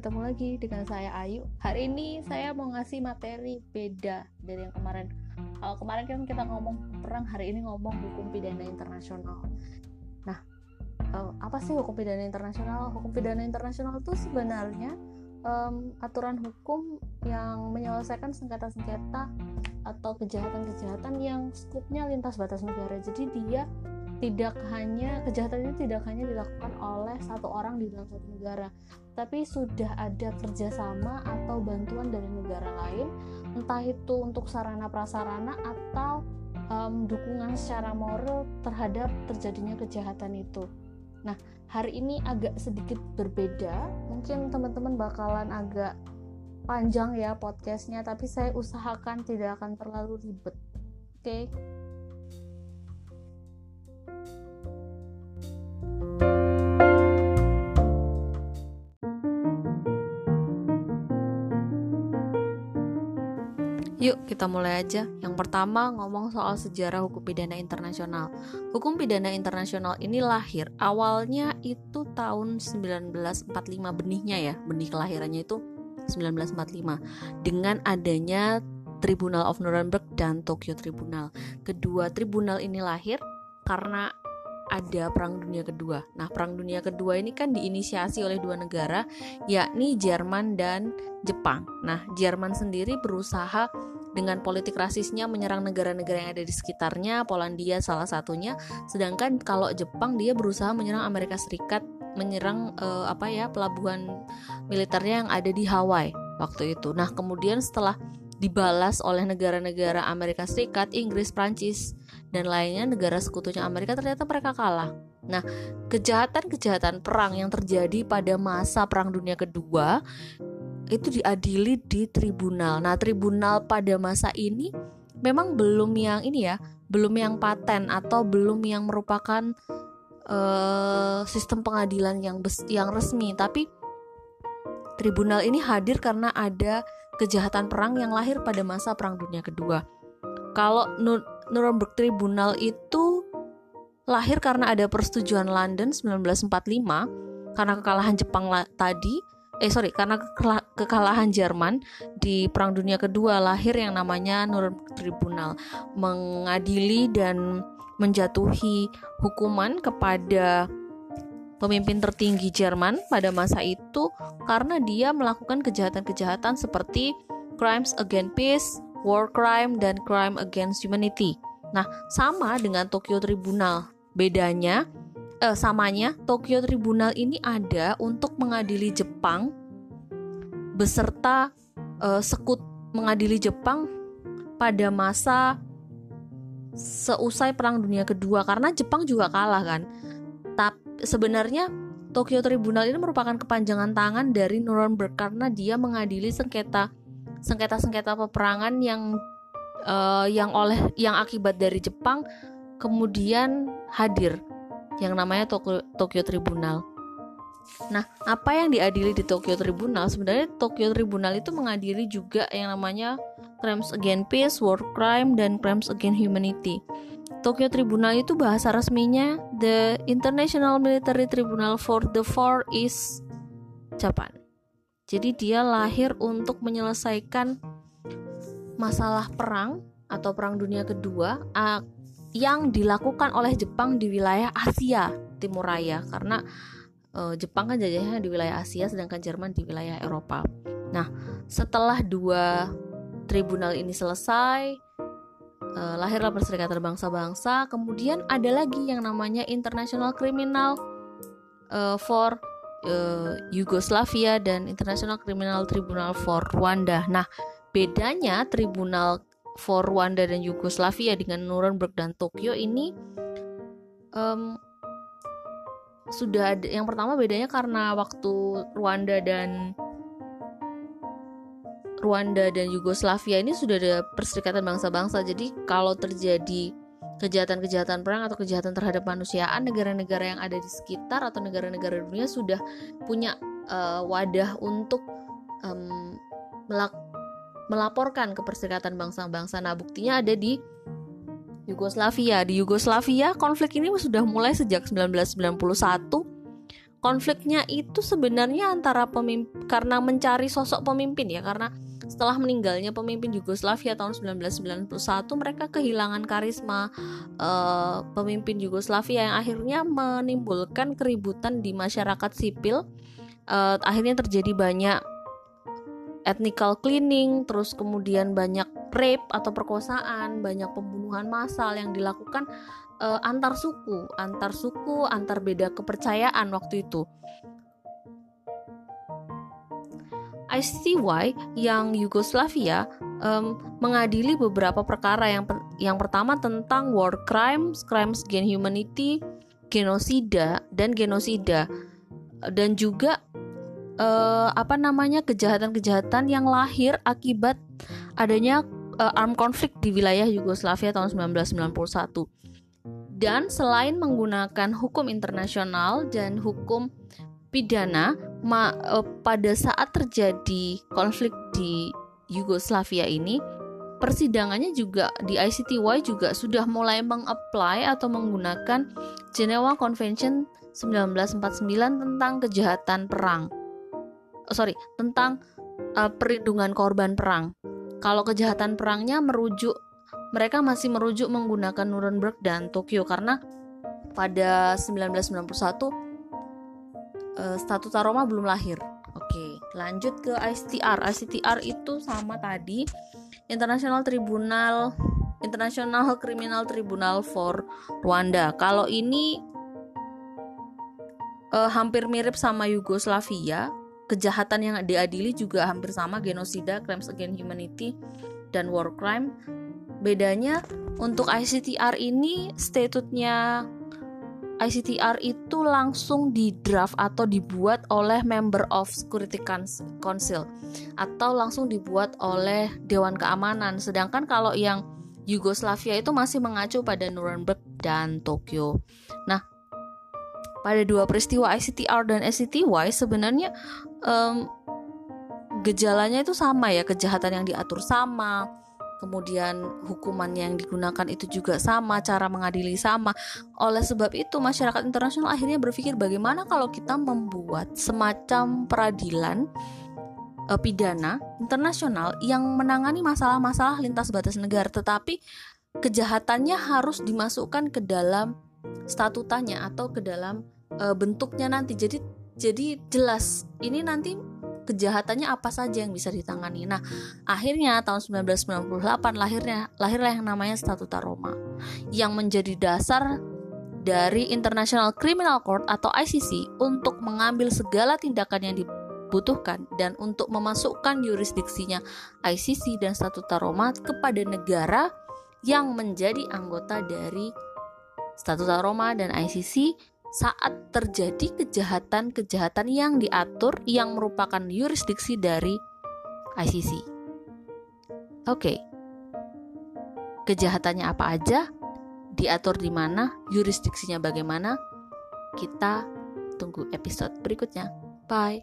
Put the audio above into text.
ketemu lagi dengan saya Ayu. Hari ini saya mau ngasih materi beda dari yang kemarin. Kalau kemarin kan kita ngomong perang, hari ini ngomong hukum pidana internasional. Nah, uh, apa sih hukum pidana internasional? Hukum pidana internasional itu sebenarnya um, aturan hukum yang menyelesaikan sengketa-sengketa atau kejahatan-kejahatan yang skupnya lintas batas negara. Jadi dia tidak hanya kejahatan ini tidak hanya dilakukan oleh satu orang di dalam satu negara, tapi sudah ada kerjasama atau bantuan dari negara lain, entah itu untuk sarana prasarana atau um, dukungan secara moral terhadap terjadinya kejahatan itu. Nah, hari ini agak sedikit berbeda, mungkin teman-teman bakalan agak panjang ya podcastnya, tapi saya usahakan tidak akan terlalu ribet. Oke. Okay? Yuk kita mulai aja. Yang pertama ngomong soal sejarah hukum pidana internasional. Hukum pidana internasional ini lahir awalnya itu tahun 1945 benihnya ya, benih kelahirannya itu 1945 dengan adanya Tribunal of Nuremberg dan Tokyo Tribunal. Kedua tribunal ini lahir karena ada Perang Dunia Kedua. Nah, Perang Dunia Kedua ini kan diinisiasi oleh dua negara, yakni Jerman dan Jepang. Nah, Jerman sendiri berusaha dengan politik rasisnya menyerang negara-negara yang ada di sekitarnya, Polandia salah satunya. Sedangkan kalau Jepang dia berusaha menyerang Amerika Serikat, menyerang uh, apa ya pelabuhan militernya yang ada di Hawaii waktu itu. Nah, kemudian setelah dibalas oleh negara-negara Amerika Serikat, Inggris, Prancis, dan lainnya negara sekutunya Amerika ternyata mereka kalah. Nah, kejahatan-kejahatan perang yang terjadi pada masa Perang Dunia Kedua itu diadili di tribunal. Nah, tribunal pada masa ini memang belum yang ini ya, belum yang paten atau belum yang merupakan uh, sistem pengadilan yang yang resmi, tapi tribunal ini hadir karena ada kejahatan perang yang lahir pada masa Perang Dunia Kedua. Kalau Nuremberg Tribunal itu lahir karena ada persetujuan London 1945 karena kekalahan Jepang tadi eh sorry karena kekalahan Jerman di Perang Dunia Kedua lahir yang namanya Nuremberg Tribunal mengadili dan menjatuhi hukuman kepada pemimpin tertinggi Jerman pada masa itu karena dia melakukan kejahatan-kejahatan seperti crimes against peace, war crime, dan crime against humanity. Nah, sama dengan Tokyo Tribunal. Bedanya, eh, samanya Tokyo Tribunal ini ada untuk mengadili Jepang beserta eh, sekut mengadili Jepang pada masa seusai Perang Dunia Kedua karena Jepang juga kalah kan tapi sebenarnya Tokyo Tribunal ini merupakan kepanjangan tangan dari Nuremberg karena dia mengadili sengketa sengketa-sengketa peperangan yang uh, yang oleh yang akibat dari Jepang kemudian hadir yang namanya Tokyo, Tokyo Tribunal. Nah, apa yang diadili di Tokyo Tribunal? Sebenarnya Tokyo Tribunal itu mengadili juga yang namanya crimes against peace, war crime, dan crimes against humanity. Tokyo Tribunal itu bahasa resminya The International Military Tribunal for the Far East Japan. Jadi dia lahir untuk menyelesaikan masalah perang atau perang dunia kedua yang dilakukan oleh Jepang di wilayah Asia Timur Raya karena uh, Jepang kan jajahnya di wilayah Asia sedangkan Jerman di wilayah Eropa. Nah, setelah dua tribunal ini selesai, uh, lahirlah Perserikatan Bangsa-Bangsa. Kemudian ada lagi yang namanya International Criminal uh, for uh, Yugoslavia dan International Criminal Tribunal for Rwanda. Nah, bedanya Tribunal for Rwanda dan Yugoslavia dengan Nuremberg dan Tokyo ini um, sudah ada yang pertama bedanya karena waktu Rwanda dan Rwanda dan Yugoslavia ini sudah ada perserikatan bangsa-bangsa. Jadi kalau terjadi kejahatan-kejahatan perang atau kejahatan terhadap manusiaan, negara-negara yang ada di sekitar atau negara-negara dunia sudah punya uh, wadah untuk um, melak melaporkan ke perserikatan bangsa-bangsa. Nah, buktinya ada di Yugoslavia. Di Yugoslavia konflik ini sudah mulai sejak 1991 konfliknya itu sebenarnya antara pemimpin karena mencari sosok pemimpin ya karena setelah meninggalnya pemimpin Yugoslavia tahun 1991 mereka kehilangan karisma uh, pemimpin Yugoslavia yang akhirnya menimbulkan keributan di masyarakat sipil. Uh, akhirnya terjadi banyak ethnical cleaning terus kemudian banyak rape atau perkosaan banyak pembunuhan massal yang dilakukan uh, antar suku antar suku antar beda kepercayaan waktu itu ICTY yang Yugoslavia um, mengadili beberapa perkara yang per, yang pertama tentang war crimes, crimes against humanity, genosida dan genosida dan juga uh, apa namanya kejahatan-kejahatan yang lahir akibat adanya uh, armed conflict di wilayah Yugoslavia tahun 1991. Dan selain menggunakan hukum internasional dan hukum pidana ma, uh, pada saat terjadi konflik di Yugoslavia ini persidangannya juga di ICTY juga sudah mulai mengapply atau menggunakan Geneva Convention 1949 tentang kejahatan perang. Oh, sorry, tentang uh, perlindungan korban perang. Kalau kejahatan perangnya merujuk mereka masih merujuk menggunakan Nuremberg dan Tokyo karena pada 1991 uh, statuta Roma belum lahir. Oke, lanjut ke ICTR. ICTR itu sama tadi International Tribunal International Criminal Tribunal for Rwanda. Kalau ini uh, hampir mirip sama Yugoslavia, kejahatan yang diadili juga hampir sama genosida, crimes against humanity dan war crime. Bedanya untuk ICTR ini statutnya ICTR itu langsung di draft atau dibuat oleh member of Security Council atau langsung dibuat oleh Dewan Keamanan. Sedangkan kalau yang Yugoslavia itu masih mengacu pada Nuremberg dan Tokyo. Nah, pada dua peristiwa ICTR dan SCTY sebenarnya um, gejalanya itu sama ya, kejahatan yang diatur sama, kemudian hukuman yang digunakan itu juga sama, cara mengadili sama. Oleh sebab itu, masyarakat internasional akhirnya berpikir bagaimana kalau kita membuat semacam peradilan e, pidana internasional yang menangani masalah-masalah lintas batas negara, tetapi kejahatannya harus dimasukkan ke dalam statutanya atau ke dalam e, bentuknya nanti. Jadi jadi jelas ini nanti kejahatannya apa saja yang bisa ditangani. Nah, akhirnya tahun 1998 lahirnya lahirlah yang namanya Statuta Roma yang menjadi dasar dari International Criminal Court atau ICC untuk mengambil segala tindakan yang dibutuhkan dan untuk memasukkan yurisdiksinya ICC dan Statuta Roma kepada negara yang menjadi anggota dari Statuta Roma dan ICC saat terjadi kejahatan-kejahatan yang diatur yang merupakan yurisdiksi dari ICC. Oke. Kejahatannya apa aja? Diatur di mana? Yurisdiksinya bagaimana? Kita tunggu episode berikutnya. Bye.